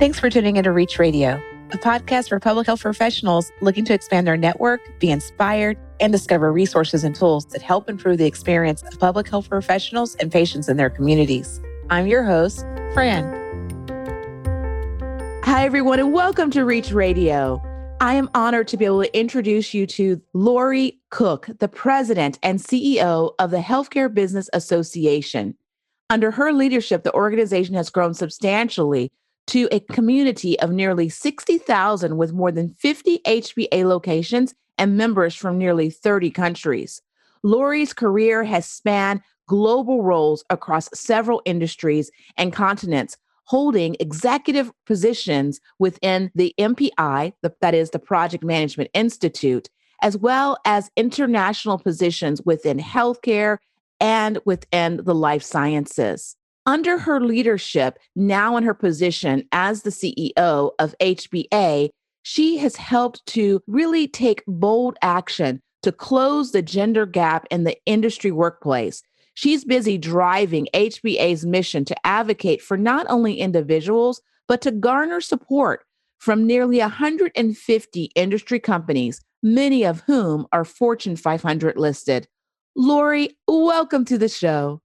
Thanks for tuning into Reach Radio, a podcast for public health professionals looking to expand their network, be inspired, and discover resources and tools that help improve the experience of public health professionals and patients in their communities. I'm your host, Fran. Hi, everyone, and welcome to Reach Radio. I am honored to be able to introduce you to Laurie Cooke, the president and CEO of the Healthcare Business Association. Under her leadership, the organization has grown substantially to a community of nearly 60,000 with more than 50 HBA locations and members from nearly 30 countries. Laurie's career has spanned global roles across several industries and continents, holding executive positions within the MPI, that is the Project Management Institute, as well as international positions within healthcare and within the life sciences. Under her leadership, now in her position as the CEO of HBA, she has helped to really take bold action to close the gender gap in the industry workplace. She's busy driving HBA's mission to advocate for not only individuals, but to garner support from nearly 150 industry companies, many of whom are Fortune 500 listed. Laurie, welcome to the show.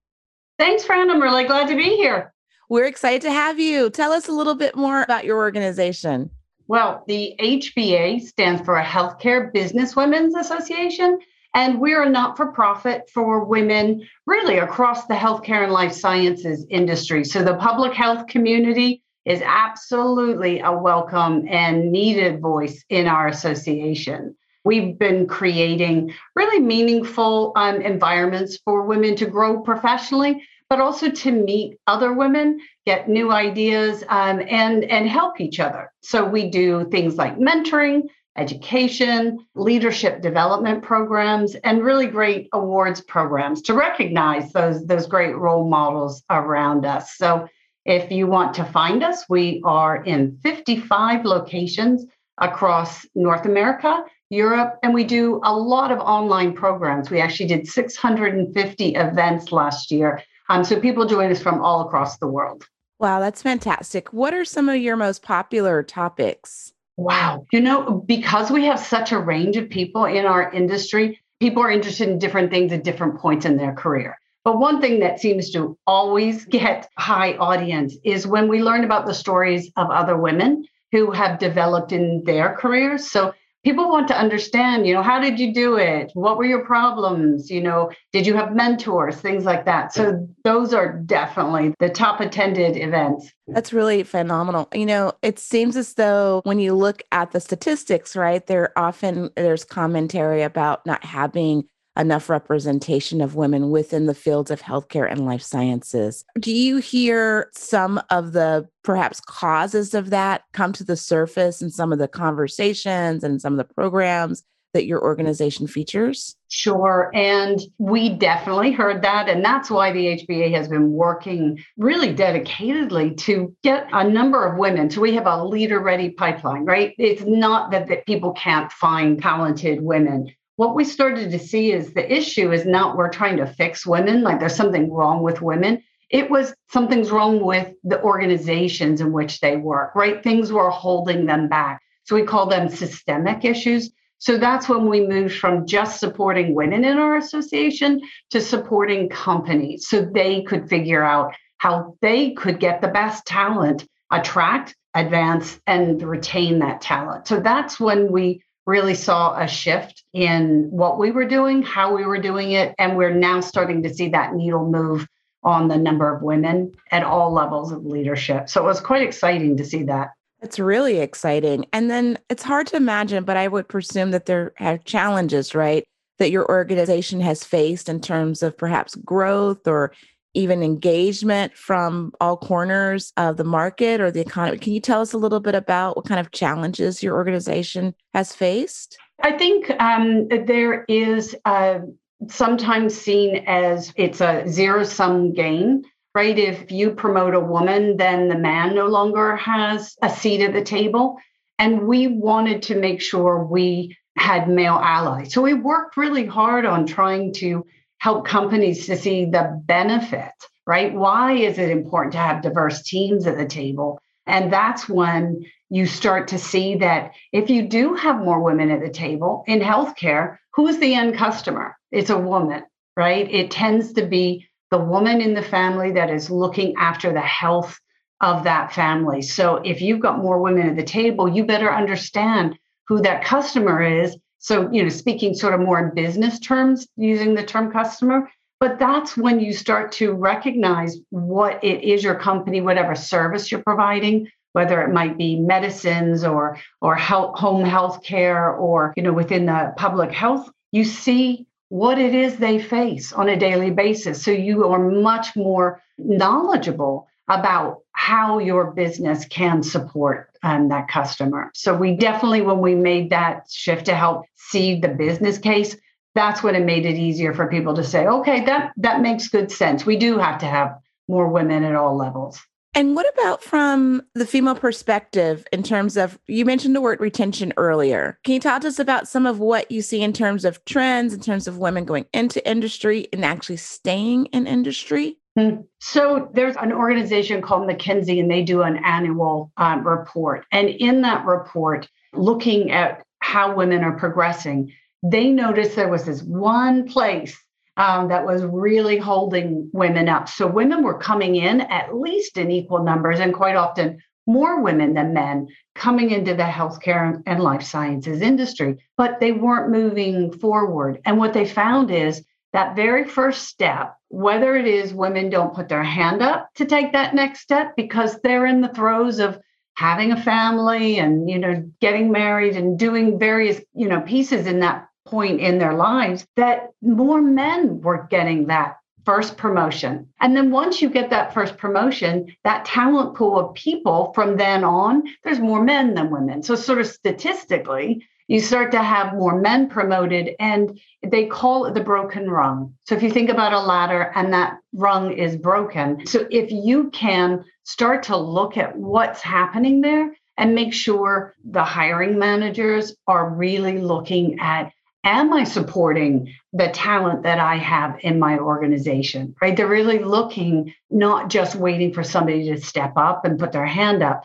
Thanks, Fran. I'm really glad to be here. We're excited to have you. Tell us a little bit more about your organization. Well, the HBA stands for a Healthcare Business Women's Association, and we're a not for profit for women really across the healthcare and life sciences industry. So the public health community is absolutely a welcome and needed voice in our association. We've been creating really meaningful um, environments for women to grow professionally, but also to meet other women, get new ideas, um, and, and help each other. So we do things like mentoring, education, leadership development programs, and really great awards programs to recognize those, those great role models around us. So if you want to find us, we are in 55 locations across North America Europe, and we do a lot of online programs. We actually did 650 events last year. Um, so people join us from all across the world. Wow, that's fantastic. What are some of your most popular topics? Wow. You know, because we have such a range of people in our industry, people are interested in different things at different points in their career. But one thing that seems to always get high audience is when we learn about the stories of other women who have developed in their careers. So people want to understand you know how did you do it? What were your problems? You know did you have mentors? Things like that. So those are definitely the top attended events. That's really phenomenal. You know it seems as though when you look at the statistics right there often there's commentary about not having enough representation of women within the fields of healthcare and life sciences. Do you hear some of the perhaps causes of that come to the surface in some of the conversations and some of the programs that your organization features? Sure. And we definitely heard that. And that's why the HBA has been working really dedicatedly to get a number of women. So we have a leader ready pipeline, right? It's not that, that people can't find talented women what we started to see is the issue is not we're trying to fix women, like there's something wrong with women. It was something's wrong with the organizations in which they work, right? Things were holding them back. So we call them systemic issues. So that's when we moved from just supporting women in our association to supporting companies so they could figure out how they could get the best talent, attract, advance, and retain that talent. So that's when we really saw a shift in what we were doing, how we were doing it, and we're now starting to see that needle move on the number of women at all levels of leadership. So it was quite exciting to see that. It's really exciting. And then it's hard to imagine, but I would presume that there are challenges, right? That your organization has faced in terms of perhaps growth or even engagement from all corners of the market or the economy. Can you tell us a little bit about what kind of challenges your organization has faced? I think um, there is uh, sometimes seen as it's a zero sum game. Right. If you promote a woman, then the man no longer has a seat at the table. And we wanted to make sure we had male allies. So we worked really hard on trying to help companies to see the benefit, right? Why is it important to have diverse teams at the table? And that's when you start to see that if you do have more women at the table in healthcare, who's the end customer? It's a woman, right? It tends to be the woman in the family that is looking after the health of that family. So if you've got more women at the table, you better understand who that customer is. So, you know, speaking sort of more in business terms, using the term customer, but that's when you start to recognize what it is your company, whatever service you're providing, whether it might be medicines or or health, home health care or you know within the public health, you see what it is they face on a daily basis. So you are much more knowledgeable about how your business can support um, that customer. So we definitely, when we made that shift to help see the business case, that's when it made it easier for people to say, okay, that that makes good sense. We do have to have more women at all levels. And what about from the female perspective in terms of, you mentioned the word retention earlier. Can you talk to us about some of what you see in terms of trends, in terms of women going into industry and actually staying in industry? Hmm. So there's an organization called McKinsey, and they do an annual um, report. And in that report, looking at how women are progressing, they noticed there was this one place um, that was really holding women up. So women were coming in at least in equal numbers, and quite often more women than men coming into the healthcare and life sciences industry, but they weren't moving forward. And what they found is that very first step, whether it is women don't put their hand up to take that next step because they're in the throes of having a family and you know getting married and doing various you know pieces in that point in their lives that more men were getting that first promotion. And then once you get that first promotion, that talent pool of people from then on, there's more men than women. So, sort of statistically, you start to have more men promoted, and they call it the broken rung. So, if you think about a ladder and that rung is broken, so if you can start to look at what's happening there and make sure the hiring managers are really looking at am I supporting the talent that I have in my organization? Right? They're really looking, not just waiting for somebody to step up and put their hand up.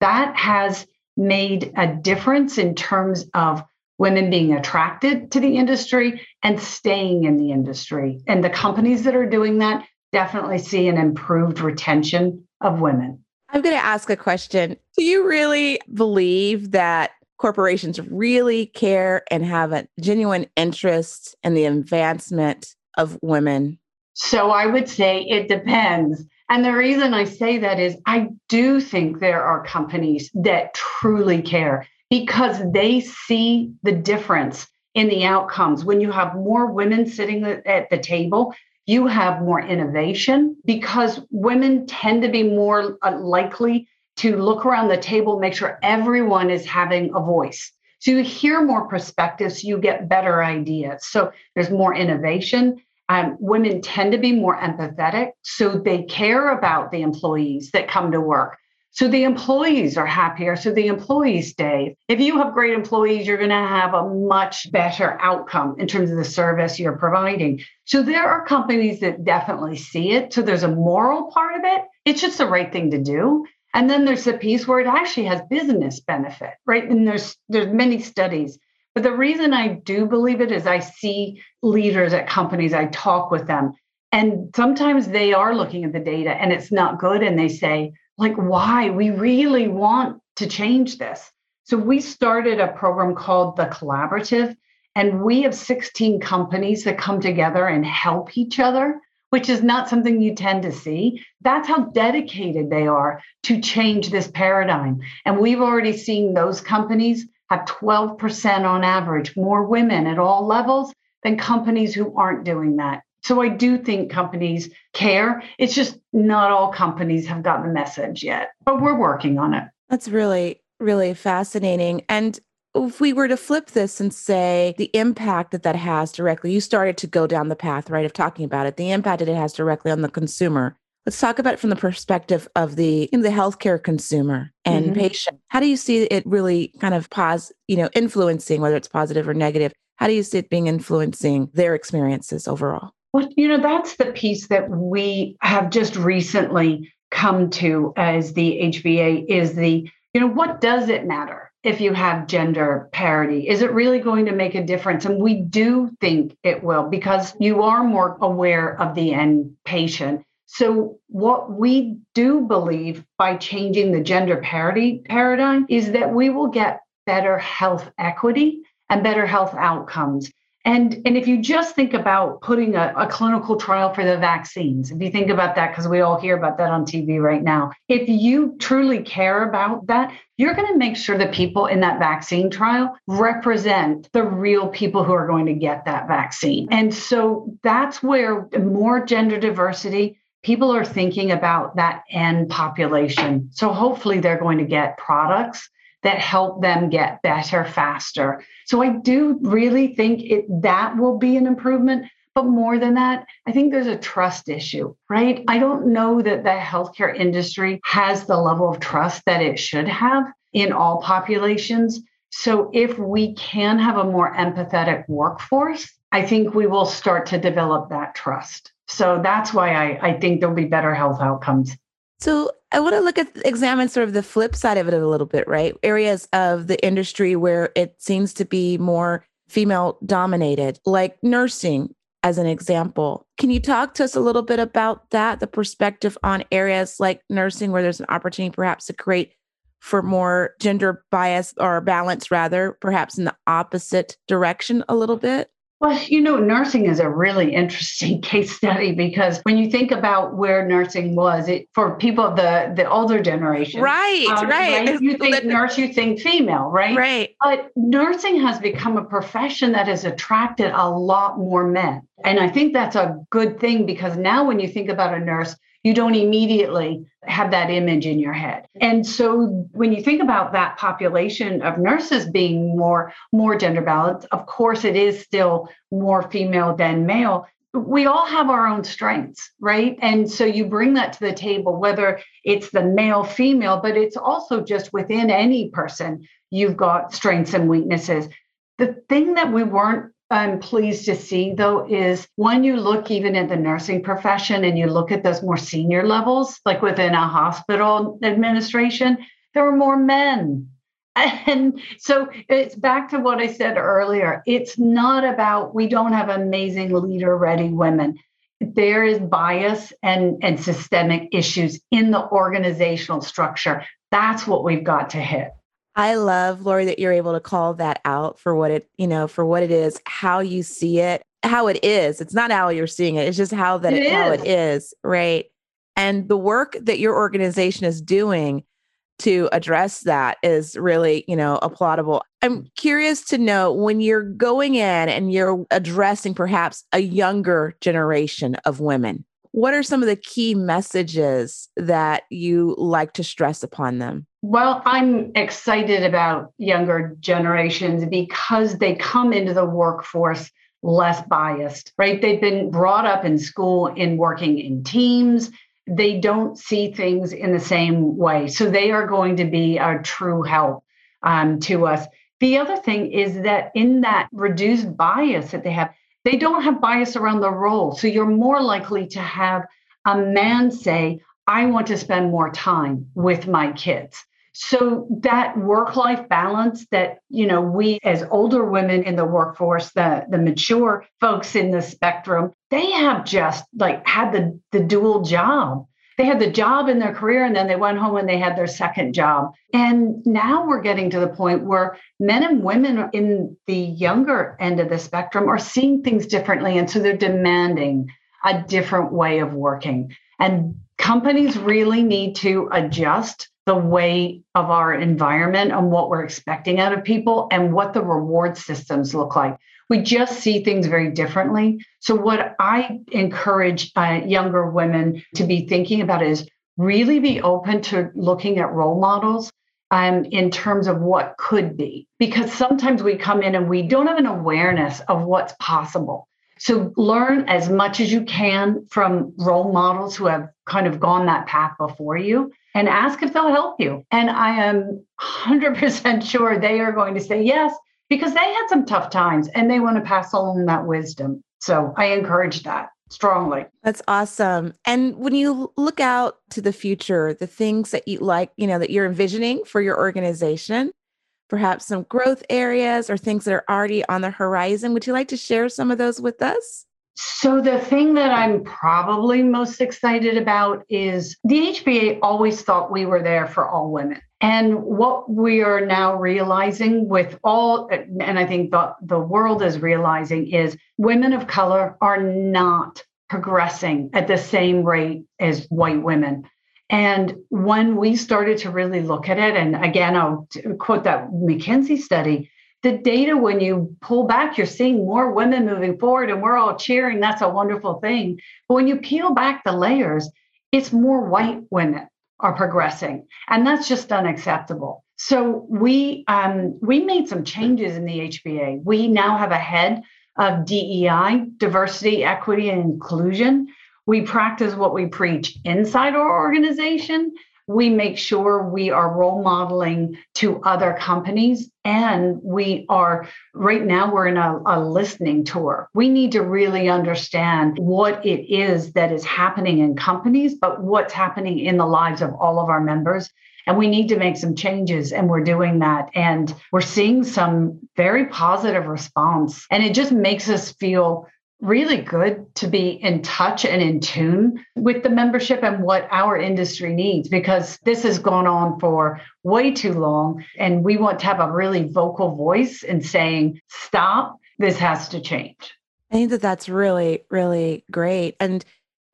That has made a difference in terms of women being attracted to the industry and staying in the industry. And the companies that are doing that definitely see an improved retention of women. I'm going to ask a question. Do you really believe that corporations really care and have a genuine interest in the advancement of women? So I would say it depends. And the reason I say that is I do think there are companies that truly care because they see the difference in the outcomes. When you have more women sitting at the table, you have more innovation because women tend to be more uh, likely to look around the table, make sure everyone is having a voice. So you hear more perspectives, you get better ideas. So there's more innovation. Um, women tend to be more empathetic, so they care about the employees that come to work. So the employees are happier, so the employees stay. If you have great employees, you're going to have a much better outcome in terms of the service you're providing. So there are companies that definitely see it. So there's a moral part of it. It's just the right thing to do. And then there's the piece where it actually has business benefit, right? And there's there's many studies. But the reason I do believe it is I see leaders at companies, I talk with them, and sometimes they are looking at the data and it's not good. And they say, like, why? We really want to change this. So we started a program called the Collaborative, and we have 16 companies that come together and help each other which is not something you tend to see. That's how dedicated they are to change this paradigm. And we've already seen those companies have 12% on average more women at all levels than companies who aren't doing that. So I do think companies care. It's just not all companies have gotten the message yet, but we're working on it. That's really, really fascinating. And if we were to flip this and say the impact that that has directly, you started to go down the path, right, of talking about it, the impact that it has directly on the consumer. Let's talk about it from the perspective of the the healthcare consumer and mm-hmm. patient. How do you see it really kind of pause, you know, influencing whether it's positive or negative? How do you see it being influencing their experiences overall? Well, you know, that's the piece that we have just recently come to as the HBA is the, you know, what does it matter if you have gender parity? Is it really going to make a difference? And we do think it will because you are more aware of the end patient. So, what we do believe by changing the gender parity paradigm is that we will get better health equity and better health outcomes. And, and if you just think about putting a, a clinical trial for the vaccines, if you think about that, because we all hear about that on TV right now, if you truly care about that, you're going to make sure the people in that vaccine trial represent the real people who are going to get that vaccine. And so that's where more gender diversity, people are thinking about that end population. So hopefully they're going to get products that help them get better faster. So I do really think it that will be an improvement. But more than that, I think there's a trust issue, right? I don't know that the healthcare industry has the level of trust that it should have in all populations. So if we can have a more empathetic workforce, I think we will start to develop that trust. So that's why I, I think there'll be better health outcomes. So I want to look at examine sort of the flip side of it a little bit, right? Areas of the industry where it seems to be more female dominated, like nursing as an example. Can you talk to us a little bit about that, the perspective on areas like nursing where there's an opportunity perhaps to create for more gender bias or balance rather, perhaps in the opposite direction a little bit? Well, you know, nursing is a really interesting case study because when you think about where nursing was, it for people of the the older generation, right, um, right. right. You think nurse, you think female, right? Right. But nursing has become a profession that has attracted a lot more men, and I think that's a good thing because now when you think about a nurse, you don't immediately have that image in your head. And so when you think about that population of nurses being more more gender balanced, of course it is still more female than male. We all have our own strengths, right? And so you bring that to the table, whether it's the male, female, but it's also just within any person, you've got strengths and weaknesses. The thing that we weren't I'm pleased to see, though, is when you look even at the nursing profession and you look at those more senior levels, like within a hospital administration, there are more men. And so it's back to what I said earlier. It's not about we don't have amazing leader ready women. There is bias and, and systemic issues in the organizational structure. That's what we've got to hit. I love, Laurie, that you're able to call that out for what it, you know, for what it is, how you see it, how it is. It's not how you're seeing it. It's just how that it, it how it is, right? And the work that your organization is doing to address that is really, you know, applaudable. I'm curious to know when you're going in and you're addressing perhaps a younger generation of women, what are some of the key messages that you like to stress upon them? Well, I'm excited about younger generations because they come into the workforce less biased, right? They've been brought up in school in working in teams. They don't see things in the same way. So they are going to be a true help um, to us. The other thing is that in that reduced bias that they have, they don't have bias around the role. So you're more likely to have a man say, I want to spend more time with my kids. So that work-life balance that, you know, we as older women in the workforce, the, the mature folks in the spectrum, they have just like had the, the dual job. They had the job in their career and then they went home and they had their second job. And now we're getting to the point where men and women in the younger end of the spectrum are seeing things differently. And so they're demanding a different way of working. And companies really need to adjust the way of our environment and what we're expecting out of people and what the reward systems look like. We just see things very differently. So, what I encourage uh, younger women to be thinking about is really be open to looking at role models um, in terms of what could be, because sometimes we come in and we don't have an awareness of what's possible. So learn as much as you can from role models who have kind of gone that path before you and ask if they'll help you. And I am 100% sure they are going to say yes because they had some tough times and they want to pass along that wisdom. So I encourage that. strongly. That's awesome. And when you look out to the future, the things that you like, you know, that you're envisioning for your organization, perhaps some growth areas or things that are already on the horizon, would you like to share some of those with us? So, the thing that I'm probably most excited about is the HBA always thought we were there for all women. And what we are now realizing with all, and I think the, the world is realizing, is women of color are not progressing at the same rate as white women. And when we started to really look at it, and again, I'll quote that McKinsey study, the data, when you pull back, you're seeing more women moving forward and we're all cheering. That's a wonderful thing. But when you peel back the layers, it's more white women are progressing. And that's just unacceptable. So we um, we made some changes in the HBA. We now have a head of DEI, diversity, equity, and inclusion. We practice what we preach inside our organization. We make sure we are role modeling to other companies. And we are, right now, we're in a, a listening tour. We need to really understand what it is that is happening in companies, but what's happening in the lives of all of our members and we need to make some changes and we're doing that and we're seeing some very positive response and it just makes us feel really good to be in touch and in tune with the membership and what our industry needs because this has gone on for way too long. And we want to have a really vocal voice in saying, stop, this has to change. I think that that's really, really great. And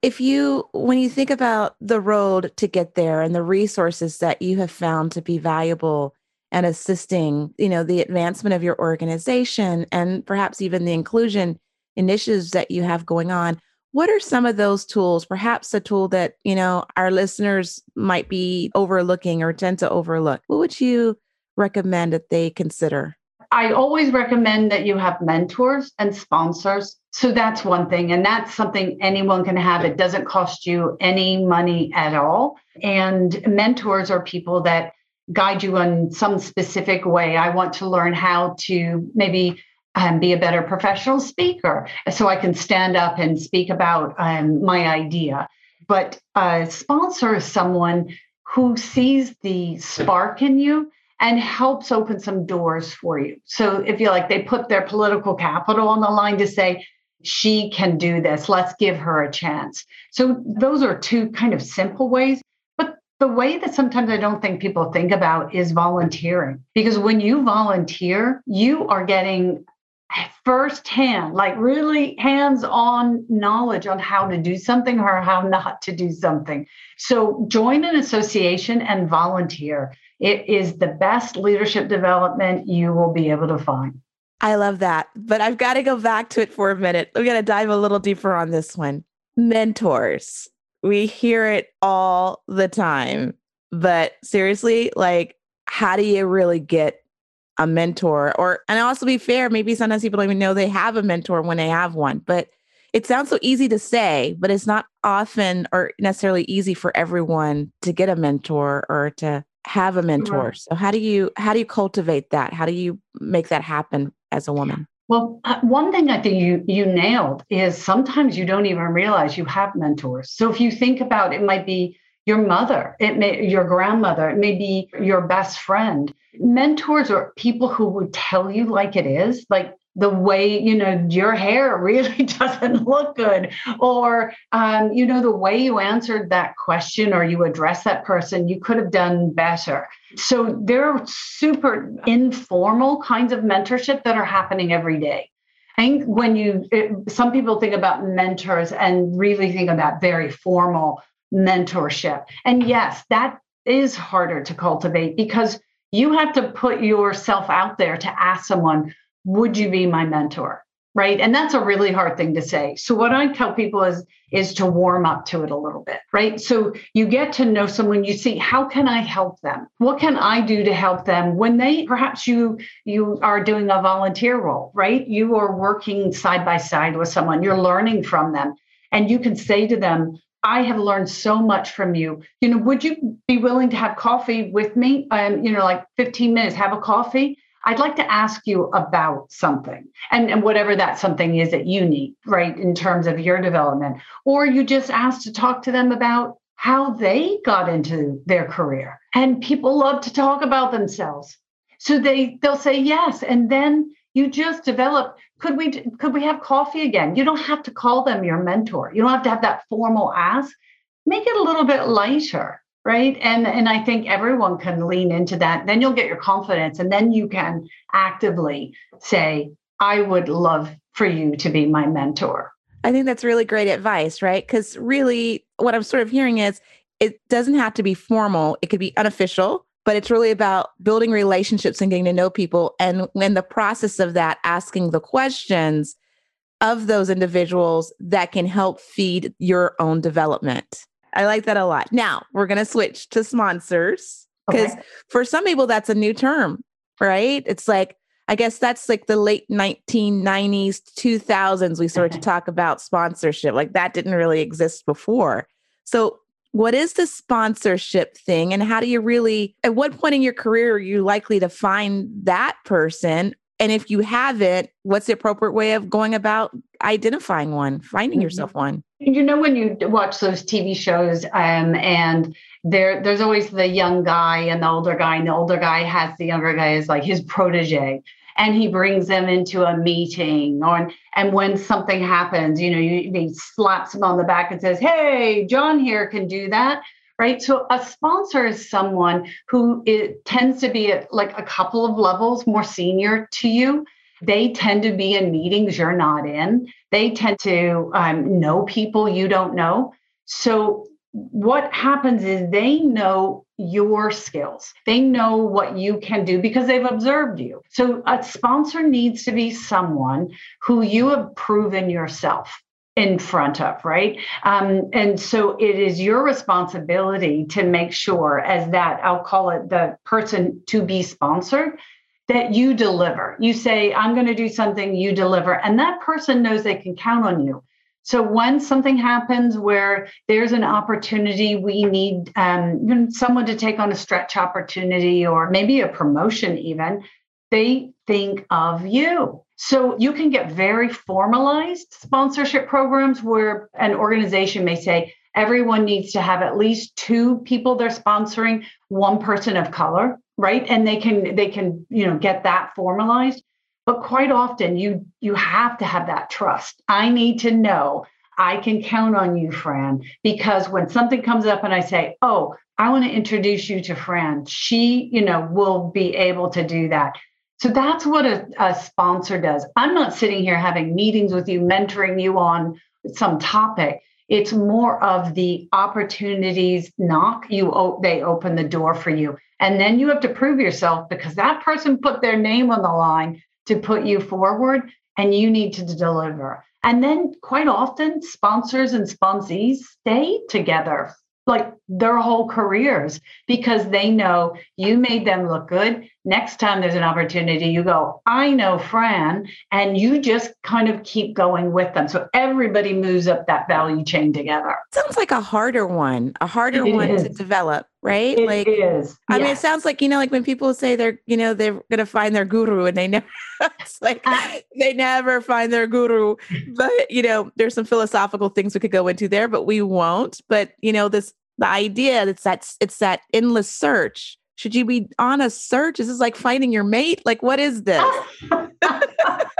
if you, when you think about the road to get there and the resources that you have found to be valuable and assisting, you know, the advancement of your organization and perhaps even the inclusion initiatives that you have going on what are some of those tools? Perhaps a tool that you know our listeners might be overlooking or tend to overlook. What would you recommend that they consider? I always recommend that you have mentors and sponsors. So that's one thing and that's something anyone can have. It doesn't cost you any money at all. And mentors are people that guide you in some specific way. I want to learn how to maybe um, be a better professional speaker so I can stand up and speak about um, my idea. But a sponsor is someone who sees the spark in you and helps open some doors for you. So if you like, they put their political capital on the line to say, she can do this, let's give her a chance. So those are two kind of simple ways. But the way that sometimes I don't think people think about is volunteering. Because when you volunteer, you are getting firsthand, like really hands on knowledge on how to do something or how not to do something. So join an association and volunteer. It is the best leadership development you will be able to find. I love that. But I've got to go back to it for a minute. We got to dive a little deeper on this one. Mentors. We hear it all the time. But seriously, like, how do you really get a mentor or and also be fair maybe sometimes people don't even know they have a mentor when they have one but it sounds so easy to say but it's not often or necessarily easy for everyone to get a mentor or to have a mentor. So how do you how do you cultivate that? How do you make that happen as a woman? Well, uh, one thing I think you you nailed is sometimes you don't even realize you have mentors. So if you think about it, might be your mother, it may your grandmother, it may be your best friend. Mentors are people who would tell you like it is, like the way you know your hair really doesn't look good or um, you know the way you answered that question or you addressed that person you could have done better so there are super informal kinds of mentorship that are happening every day I think when you, it, some people think about mentors and really think about very formal mentorship. And yes, that is harder to cultivate because you have to put yourself out there to ask someone, would you be my mentor? Right. And that's a really hard thing to say. So what I tell people is is to warm up to it a little bit, right? So you get to know someone, you see how can I help them? What can I do to help them when they perhaps you you are doing a volunteer role, right? You are working side by side with someone, you're learning from them. And you can say to them, I have learned so much from you. You know, would you be willing to have coffee with me? Um, you know, like 15 minutes, have a coffee. I'd like to ask you about something and, and whatever that something is that you need, right, in terms of your development. Or you just ask to talk to them about how they got into their career. And people love to talk about themselves. So they they'll say yes. And then you just develop could we could we have coffee again? You don't have to call them your mentor. You don't have to have that formal ask. Make it a little bit lighter right? And and i think everyone can lean into that. Then you'll get your confidence and then you can actively say i would love for you to be my mentor. I think that's really great advice right? Because really what i'm sort of hearing is it doesn't have to be formal. It could be unofficial but it's really about building relationships and getting to know people and in the process of that asking the questions of those individuals that can help feed your own development I like that a lot. Now we're going to switch to sponsors because okay. for some people, that's a new term, right? It's like, I guess that's like the late 1990s, 2000s, we started to talk about sponsorship. Like that didn't really exist before. So, what is the sponsorship thing? And how do you really, at what point in your career are you likely to find that person? And if you haven't, what's the appropriate way of going about identifying one, finding mm-hmm. yourself one? You know, when you watch those TV shows, um, and there, there's always the young guy and the older guy, and the older guy has the younger guy as like his protege, and he brings them into a meeting, or and when something happens, you know, you, he slaps him on the back and says, "Hey, John here can do that." Right. So a sponsor is someone who it tends to be at like a couple of levels more senior to you they tend to be in meetings you're not in. They tend to um, know people you don't know. So, what happens is they know your skills. They know what you can do because they've observed you. So, a sponsor needs to be someone who you have proven yourself in front of, right? Um, and so it is your responsibility to make sure, as that I'll call it the person to be sponsored, that you deliver. You say, I'm going to do something, you deliver. And that person knows they can count on you. So when something happens where there's an opportunity, we need um, someone to take on a stretch opportunity or maybe a promotion, even, they think of you. So you can get very formalized sponsorship programs where an organization may say, everyone needs to have at least two people they're sponsoring, one person of color right and they can they can you know get that formalized but quite often you you have to have that trust. I need to know. I can count on you fran because when something comes up and i say oh i want to introduce you to fran she you know will be able to do that. So that's what a, a sponsor does. I'm not sitting here having meetings with you mentoring you on some topic. It's more of the opportunities knock you they open the door for you. And then you have to prove yourself because that person put their name on the line to put you forward and you need to deliver. And then quite often, sponsors and sponsees stay together like their whole careers because they know you made them look good. Next time there's an opportunity, you go, I know Fran, and you just kind of keep going with them. So everybody moves up that value chain together. Sounds like a harder one, a harder it one is. to develop, right? It like is. I yes. mean, it sounds like, you know, like when people say they're, you know, they're gonna find their guru and they never it's like uh, they never find their guru. But you know, there's some philosophical things we could go into there, but we won't. But you know, this the idea that's that it's that endless search. Should you be on a search? Is this like finding your mate? Like, what is this?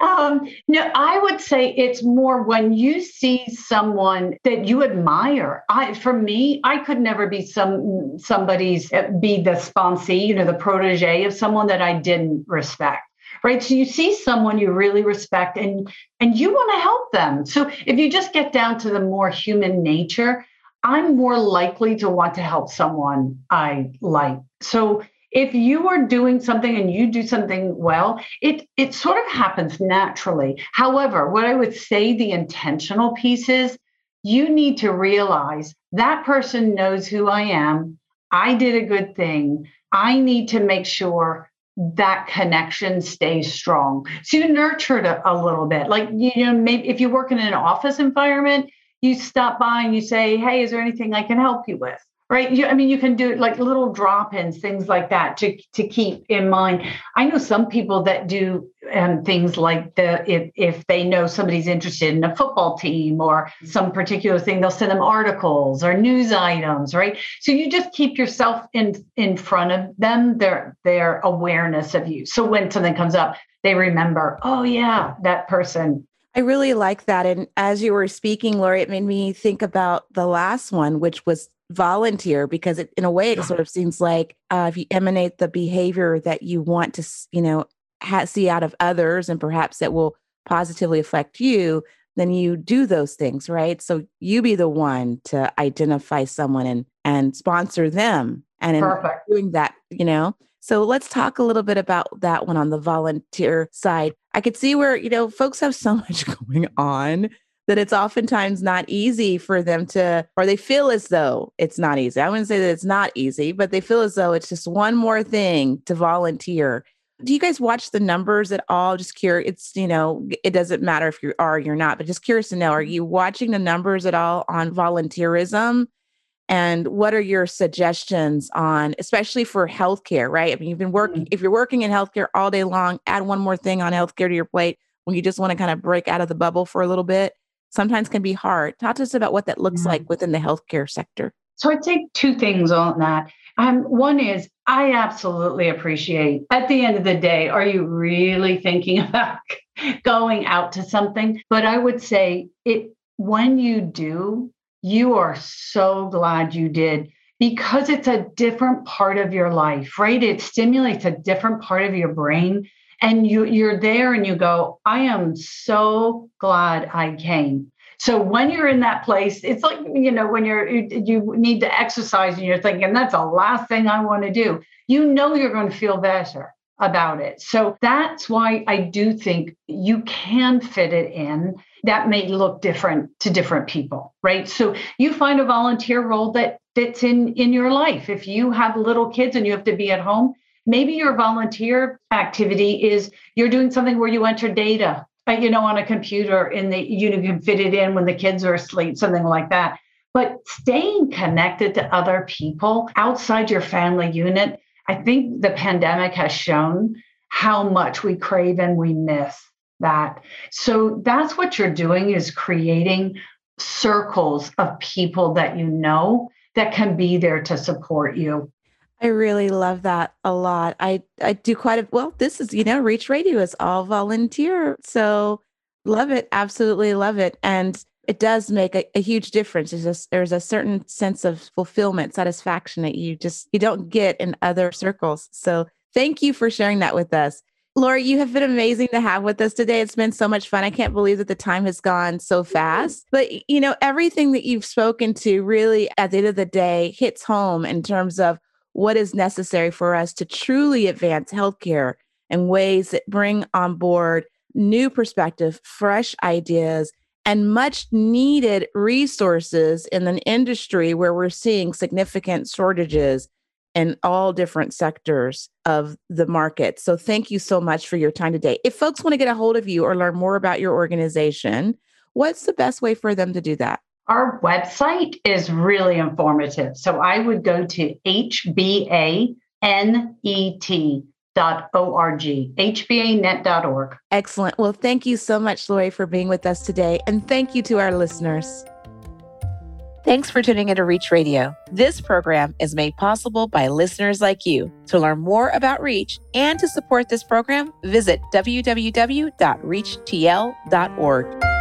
um, no, I would say it's more when you see someone that you admire. I, for me, I could never be some somebody's uh, be the sponsee, you know, the protege of someone that I didn't respect right so you see someone you really respect and and you want to help them so if you just get down to the more human nature I'm more likely to want to help someone I like. So if you are doing something and you do something well, it it sort of happens naturally. However, what I would say the intentional piece is you need to realize that person knows who I am. I did a good thing. I need to make sure that connection stays strong. So you nurture it a, a little bit. Like, you know, maybe if you work in an office environment, you stop by and you say, Hey, is there anything I can help you with? Right you, i mean you can do like little drop-ins things like that to, to keep in mind. I know some people that do um, things like the if, if they know somebody's interested in a football team or some particular thing they'll send them articles or news items right? So you just keep yourself in in front of them their their awareness of you. So when something comes up they remember oh yeah that person. I really like that. And as you were speaking, Laurie, it made me think about the last one, which was volunteer because it, in a way it sort of seems like uh, if you emanate the behavior that you want to you know ha- see out of others and perhaps that will positively affect you then you do those things right? So you be the one to identify someone and and sponsor them and in Perfect. doing that you know? So let's talk a little bit about that one on the volunteer side. I could see where you know folks have so much going on that it's oftentimes not easy for them to, or they feel as though it's not easy. I wouldn't say that it's not easy, but they feel as though it's just one more thing to volunteer. Do you guys watch the numbers at all? Just curious. It's, you know, it doesn't matter if you are or you're not, but just curious to know are you watching the numbers at all on volunteerism? And what are your suggestions on, especially for healthcare, right? I mean, you've been working, mm-hmm. if you're working in healthcare all day long, add one more thing on healthcare to your plate when you just want to kind of break out of the bubble for a little bit sometimes can be hard. Talk to us about what that looks mm-hmm. like within the healthcare sector. So I'd say two things on that. Um, one is I absolutely appreciate at the end of the day, are you really thinking about going out to something? But I would say it when you do, you are so glad you did because it's a different part of your life, right? It stimulates a different part of your brain and you you're there and you go i am so glad i came. So when you're in that place it's like you know when you're you need to exercise and you're thinking that's the last thing i want to do. You know you're going to feel better about it. So that's why i do think you can fit it in. That may look different to different people right? So you find a volunteer role that fits in in your life. If you have little kids and you have to be at home Maybe your volunteer activity is you're doing something where you enter data, uh, you know, on a computer and the, you can fit it in when the kids are asleep, something like that. But staying connected to other people outside your family unit, I think the pandemic has shown how much we crave and we miss that. So that's what you're doing is creating circles of people that you know that can be there to support you. I really love that a lot. I I do quite a well. This is you know, Reach Radio is all volunteer, so love it. Absolutely love it, and it does make a, a huge difference. There's a, there's a certain sense of fulfillment, satisfaction that you just you don't get in other circles. So thank you for sharing that with us. Laurie, you have been amazing to have with us today. It's been so much fun. I can't believe that the time has gone so mm-hmm. fast. But, you know, everything that you've spoken to really, at the end of the day, hits home in terms of what is necessary for us to truly advance healthcare in ways that bring on board new perspective, fresh ideas, and much needed resources in an industry where we're seeing significant shortages in all different sectors of the market. So, thank you so much for your time today. If folks want to get a hold of you or learn more about your organization, what's the best way for them to do that? Our website is really informative. So I would go to hbanet.org, hbanet.org. Excellent. Well, thank you so much, Laurie, for being with us today. And thank you to our listeners. Thanks for tuning into Reach Radio. This program is made possible by listeners like you. To learn more about Reach and to support this program, visit www.reachtl.org.